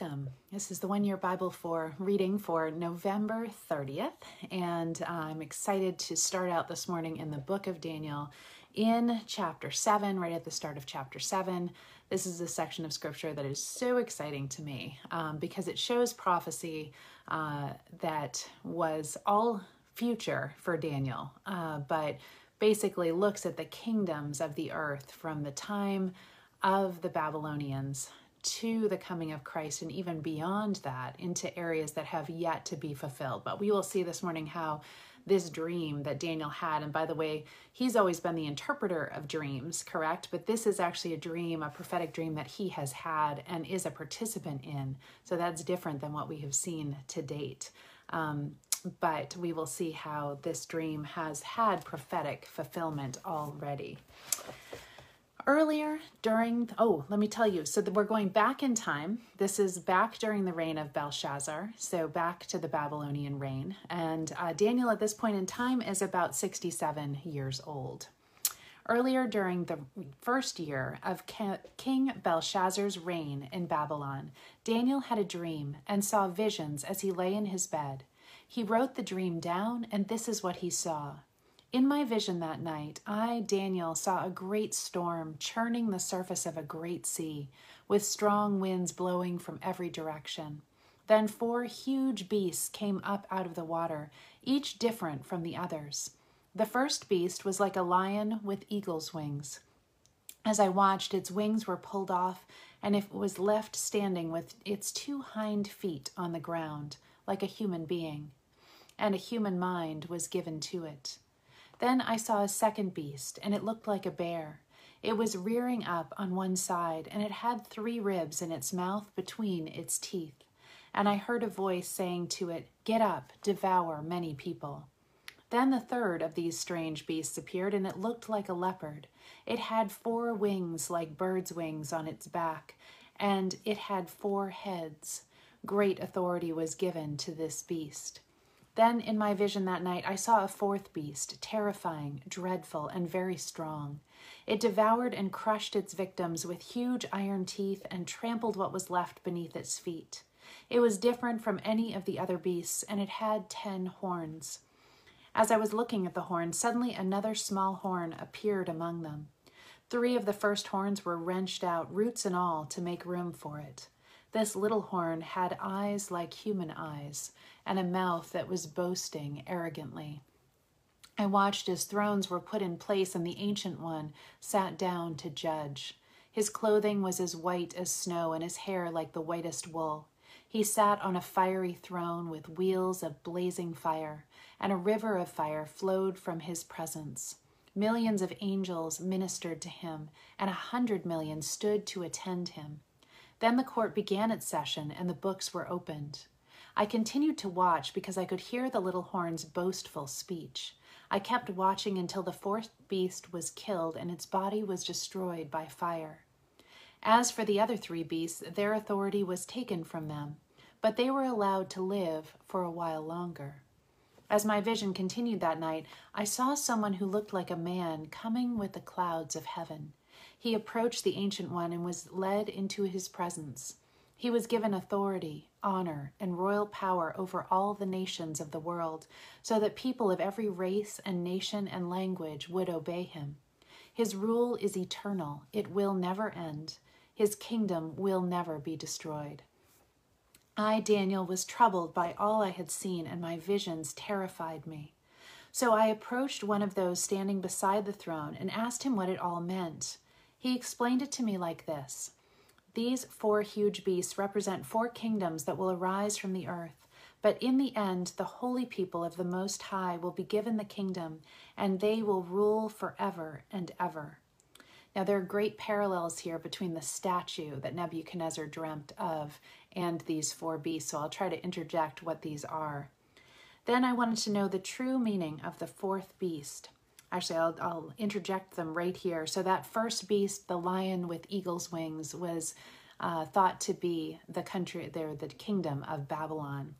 Welcome. This is the One Year Bible for reading for November 30th, and I'm excited to start out this morning in the book of Daniel in chapter 7, right at the start of chapter 7. This is a section of scripture that is so exciting to me um, because it shows prophecy uh, that was all future for Daniel, uh, but basically looks at the kingdoms of the earth from the time of the Babylonians to the coming of Christ and even beyond that into areas that have yet to be fulfilled. But we will see this morning how this dream that Daniel had, and by the way, he's always been the interpreter of dreams, correct? But this is actually a dream, a prophetic dream that he has had and is a participant in. So that's different than what we have seen to date. Um, but we will see how this dream has had prophetic fulfillment already earlier during, oh, let me tell you. So we're going back in time. This is back during the reign of Belshazzar, so back to the Babylonian reign. And uh, Daniel at this point in time is about 67 years old. Earlier during the first year of King Belshazzar's reign in Babylon, Daniel had a dream and saw visions as he lay in his bed. He wrote the dream down, and this is what he saw. In my vision that night, I, Daniel, saw a great storm churning the surface of a great sea, with strong winds blowing from every direction. Then four huge beasts came up out of the water, each different from the others. The first beast was like a lion with eagle's wings. As I watched, its wings were pulled off, and it was left standing with its two hind feet on the ground, like a human being. And a human mind was given to it. Then I saw a second beast, and it looked like a bear. It was rearing up on one side, and it had three ribs in its mouth between its teeth. And I heard a voice saying to it, Get up, devour many people. Then the third of these strange beasts appeared, and it looked like a leopard. It had four wings like birds' wings on its back, and it had four heads. Great authority was given to this beast. Then in my vision that night, I saw a fourth beast, terrifying, dreadful, and very strong. It devoured and crushed its victims with huge iron teeth and trampled what was left beneath its feet. It was different from any of the other beasts, and it had ten horns. As I was looking at the horns, suddenly another small horn appeared among them. Three of the first horns were wrenched out, roots and all, to make room for it. This little horn had eyes like human eyes, and a mouth that was boasting arrogantly. I watched as thrones were put in place, and the Ancient One sat down to judge. His clothing was as white as snow, and his hair like the whitest wool. He sat on a fiery throne with wheels of blazing fire, and a river of fire flowed from his presence. Millions of angels ministered to him, and a hundred million stood to attend him. Then the court began its session, and the books were opened. I continued to watch because I could hear the little horn's boastful speech. I kept watching until the fourth beast was killed and its body was destroyed by fire. As for the other three beasts, their authority was taken from them, but they were allowed to live for a while longer. As my vision continued that night, I saw someone who looked like a man coming with the clouds of heaven. He approached the Ancient One and was led into his presence. He was given authority, honor, and royal power over all the nations of the world, so that people of every race and nation and language would obey him. His rule is eternal, it will never end. His kingdom will never be destroyed. I, Daniel, was troubled by all I had seen, and my visions terrified me. So I approached one of those standing beside the throne and asked him what it all meant. He explained it to me like this these four huge beasts represent four kingdoms that will arise from the earth. But in the end, the holy people of the Most High will be given the kingdom, and they will rule forever and ever. Now, there are great parallels here between the statue that Nebuchadnezzar dreamt of and these four beasts, so I'll try to interject what these are. Then I wanted to know the true meaning of the fourth beast. Actually, I'll, I'll interject them right here. So, that first beast, the lion with eagle's wings, was uh, thought to be the country there, the kingdom of Babylon.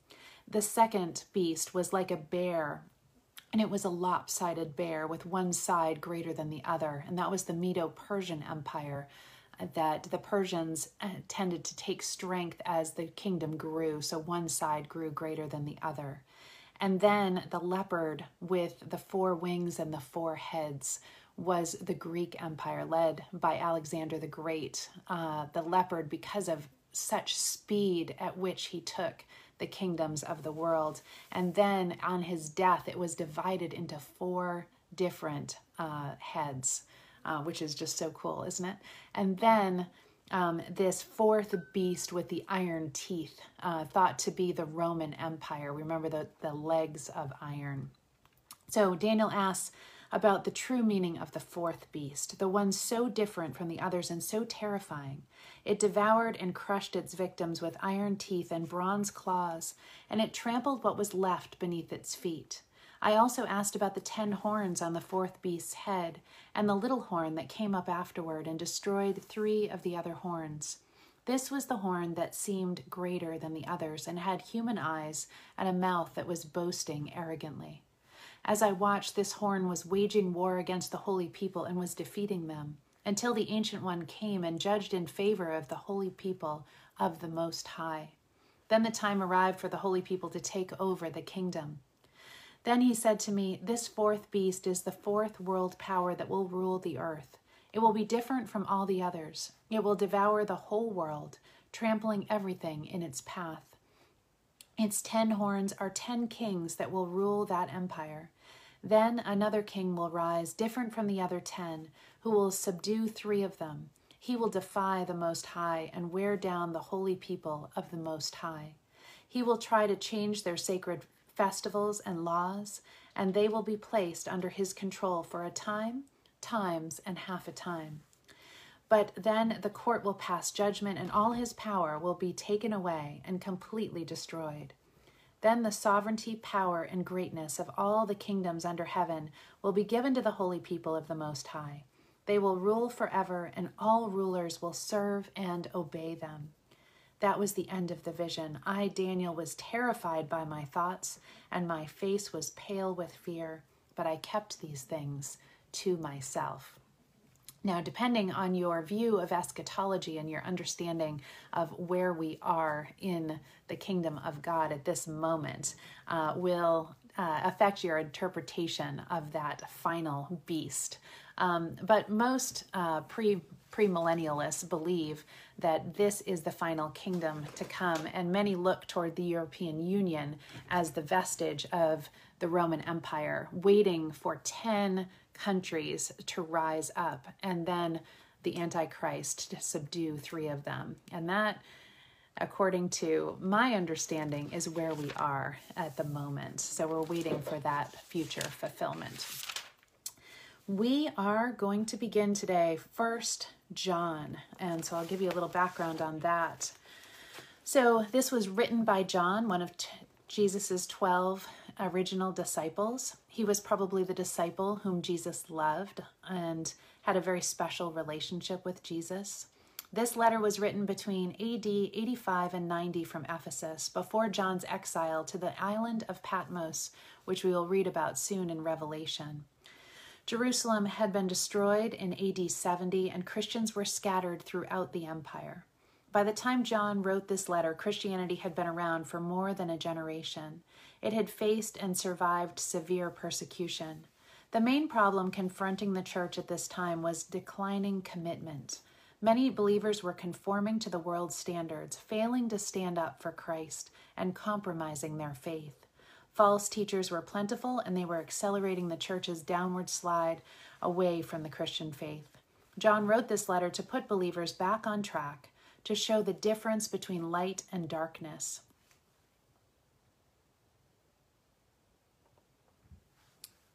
The second beast was like a bear, and it was a lopsided bear with one side greater than the other, and that was the Medo Persian Empire. Uh, that the Persians uh, tended to take strength as the kingdom grew, so one side grew greater than the other. And then the leopard with the four wings and the four heads was the Greek Empire, led by Alexander the Great. Uh, the leopard, because of such speed at which he took the kingdoms of the world. And then on his death, it was divided into four different uh, heads, uh, which is just so cool, isn't it? And then um, this fourth beast with the iron teeth, uh, thought to be the Roman Empire. Remember the, the legs of iron. So Daniel asks about the true meaning of the fourth beast, the one so different from the others and so terrifying. It devoured and crushed its victims with iron teeth and bronze claws, and it trampled what was left beneath its feet. I also asked about the ten horns on the fourth beast's head, and the little horn that came up afterward and destroyed three of the other horns. This was the horn that seemed greater than the others, and had human eyes and a mouth that was boasting arrogantly. As I watched, this horn was waging war against the holy people and was defeating them, until the Ancient One came and judged in favor of the holy people of the Most High. Then the time arrived for the holy people to take over the kingdom. Then he said to me, This fourth beast is the fourth world power that will rule the earth. It will be different from all the others. It will devour the whole world, trampling everything in its path. Its ten horns are ten kings that will rule that empire. Then another king will rise, different from the other ten, who will subdue three of them. He will defy the Most High and wear down the holy people of the Most High. He will try to change their sacred festivals, and laws, and they will be placed under his control for a time, times, and half a time. But then the court will pass judgment, and all his power will be taken away and completely destroyed. Then the sovereignty, power, and greatness of all the kingdoms under heaven will be given to the holy people of the Most High. They will rule forever, and all rulers will serve and obey them. That was the end of the vision. I, Daniel, was terrified by my thoughts, and my face was pale with fear, but I kept these things to myself. Now, depending on your view of eschatology and your understanding of where we are in the kingdom of God at this moment, uh, will uh, affect your interpretation of that final beast. Um, but most uh, pre premillennialists believe that this is the final kingdom to come, and many look toward the European Union as the vestige of the Roman Empire, waiting for 10 countries to rise up, and then the Antichrist to subdue three of them. And that, according to my understanding, is where we are at the moment. So we're waiting for that future fulfillment. We are going to begin today, First John, and so I'll give you a little background on that. So, this was written by John, one of t- Jesus's 12 original disciples. He was probably the disciple whom Jesus loved and had a very special relationship with Jesus. This letter was written between AD 85 and 90 from Ephesus before John's exile to the island of Patmos, which we will read about soon in Revelation. Jerusalem had been destroyed in AD 70, and Christians were scattered throughout the empire. By the time John wrote this letter, Christianity had been around for more than a generation. It had faced and survived severe persecution. The main problem confronting the church at this time was declining commitment. Many believers were conforming to the world's standards, failing to stand up for Christ, and compromising their faith. False teachers were plentiful and they were accelerating the church's downward slide away from the Christian faith. John wrote this letter to put believers back on track, to show the difference between light and darkness.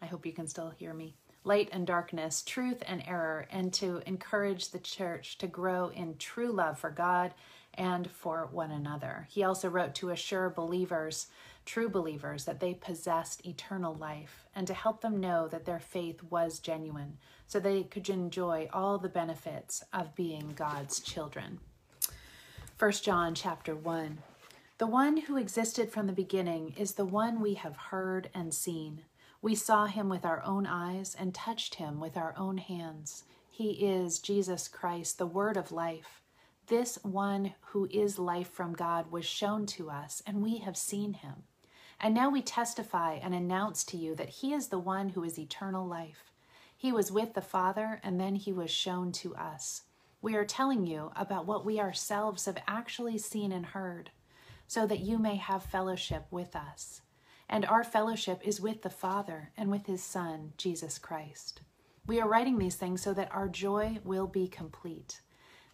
I hope you can still hear me. Light and darkness, truth and error, and to encourage the church to grow in true love for God and for one another. He also wrote to assure believers, true believers, that they possessed eternal life and to help them know that their faith was genuine so they could enjoy all the benefits of being God's children. 1 John chapter 1 The one who existed from the beginning is the one we have heard and seen. We saw him with our own eyes and touched him with our own hands. He is Jesus Christ, the Word of life. This one who is life from God was shown to us, and we have seen him. And now we testify and announce to you that he is the one who is eternal life. He was with the Father, and then he was shown to us. We are telling you about what we ourselves have actually seen and heard, so that you may have fellowship with us. And our fellowship is with the Father and with his Son, Jesus Christ. We are writing these things so that our joy will be complete.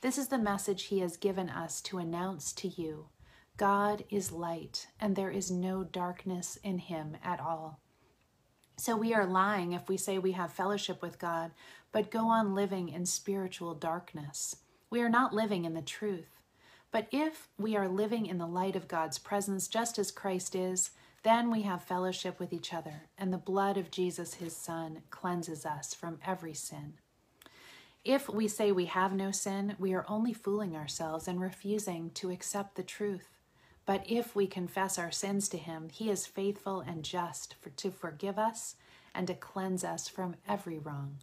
This is the message he has given us to announce to you. God is light, and there is no darkness in him at all. So we are lying if we say we have fellowship with God, but go on living in spiritual darkness. We are not living in the truth. But if we are living in the light of God's presence, just as Christ is, then we have fellowship with each other, and the blood of Jesus, his Son, cleanses us from every sin. If we say we have no sin, we are only fooling ourselves and refusing to accept the truth. But if we confess our sins to him, he is faithful and just for, to forgive us and to cleanse us from every wrong.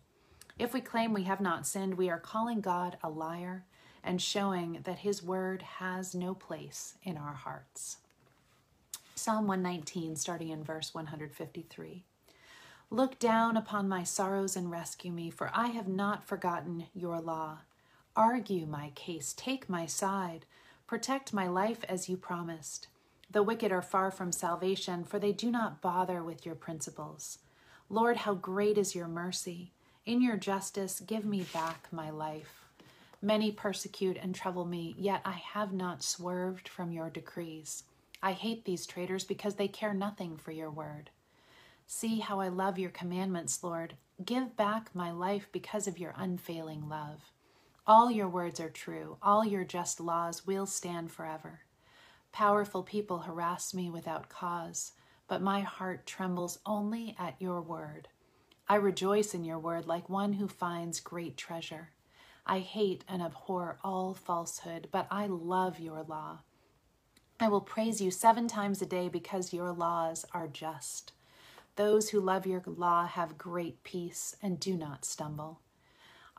If we claim we have not sinned, we are calling God a liar and showing that his word has no place in our hearts. Psalm 119, starting in verse 153. Look down upon my sorrows and rescue me, for I have not forgotten your law. Argue my case, take my side, protect my life as you promised. The wicked are far from salvation, for they do not bother with your principles. Lord, how great is your mercy! In your justice, give me back my life. Many persecute and trouble me, yet I have not swerved from your decrees. I hate these traitors because they care nothing for your word. See how I love your commandments, Lord. Give back my life because of your unfailing love. All your words are true. All your just laws will stand forever. Powerful people harass me without cause, but my heart trembles only at your word. I rejoice in your word like one who finds great treasure. I hate and abhor all falsehood, but I love your law. I will praise you seven times a day because your laws are just. Those who love your law have great peace and do not stumble.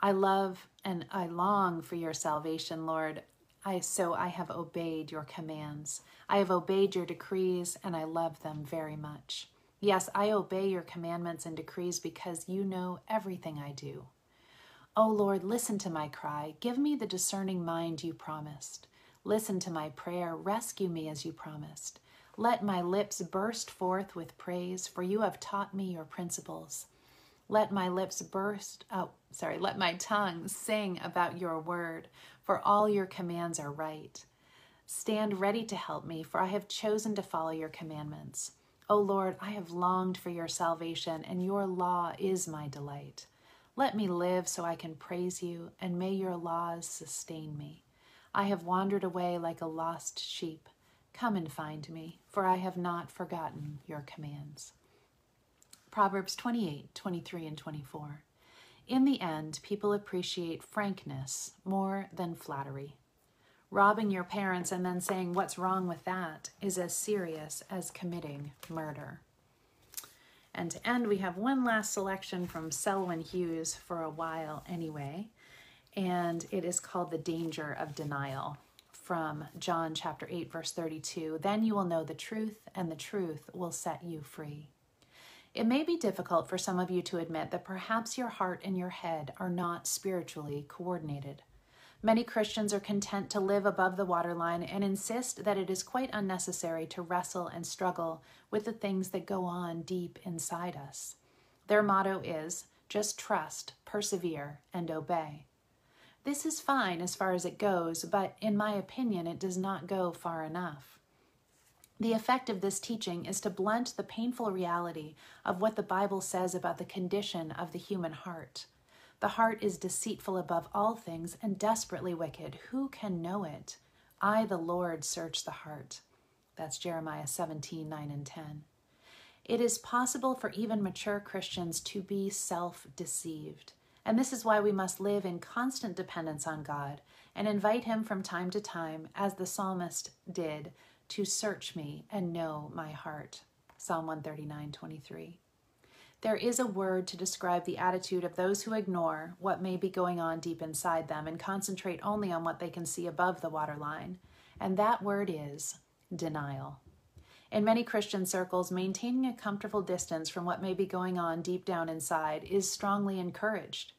I love and I long for your salvation, Lord. I so I have obeyed your commands. I have obeyed your decrees and I love them very much. Yes, I obey your commandments and decrees because you know everything I do. O oh Lord, listen to my cry. Give me the discerning mind you promised. Listen to my prayer. Rescue me as you promised. Let my lips burst forth with praise, for you have taught me your principles. Let my lips burst, oh, sorry, let my tongue sing about your word, for all your commands are right. Stand ready to help me, for I have chosen to follow your commandments. O Lord, I have longed for your salvation, and your law is my delight. Let me live so I can praise you, and may your laws sustain me. I have wandered away like a lost sheep. Come and find me, for I have not forgotten your commands. Proverbs 28, 23, and 24. In the end, people appreciate frankness more than flattery. Robbing your parents and then saying, What's wrong with that? is as serious as committing murder. And to end, we have one last selection from Selwyn Hughes for a while anyway, and it is called The Danger of Denial from John chapter 8 verse 32, then you will know the truth and the truth will set you free. It may be difficult for some of you to admit that perhaps your heart and your head are not spiritually coordinated. Many Christians are content to live above the waterline and insist that it is quite unnecessary to wrestle and struggle with the things that go on deep inside us. Their motto is just trust, persevere, and obey. This is fine as far as it goes, but in my opinion, it does not go far enough. The effect of this teaching is to blunt the painful reality of what the Bible says about the condition of the human heart. The heart is deceitful above all things and desperately wicked. Who can know it? I, the Lord, search the heart. That's Jeremiah 17 9 and 10. It is possible for even mature Christians to be self deceived. And this is why we must live in constant dependence on God and invite Him from time to time, as the psalmist did, to search me and know my heart. Psalm 139 23. There is a word to describe the attitude of those who ignore what may be going on deep inside them and concentrate only on what they can see above the waterline, and that word is denial. In many Christian circles, maintaining a comfortable distance from what may be going on deep down inside is strongly encouraged,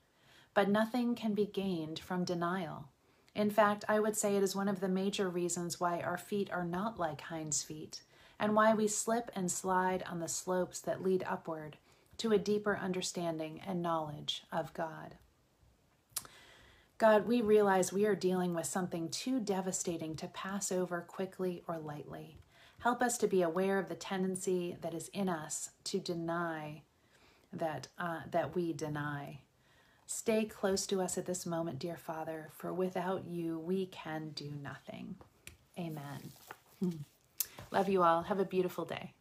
but nothing can be gained from denial. In fact, I would say it is one of the major reasons why our feet are not like hinds feet, and why we slip and slide on the slopes that lead upward to a deeper understanding and knowledge of God. God, we realize we are dealing with something too devastating to pass over quickly or lightly. Help us to be aware of the tendency that is in us to deny that, uh, that we deny. Stay close to us at this moment, dear Father, for without you, we can do nothing. Amen. Hmm. Love you all. Have a beautiful day.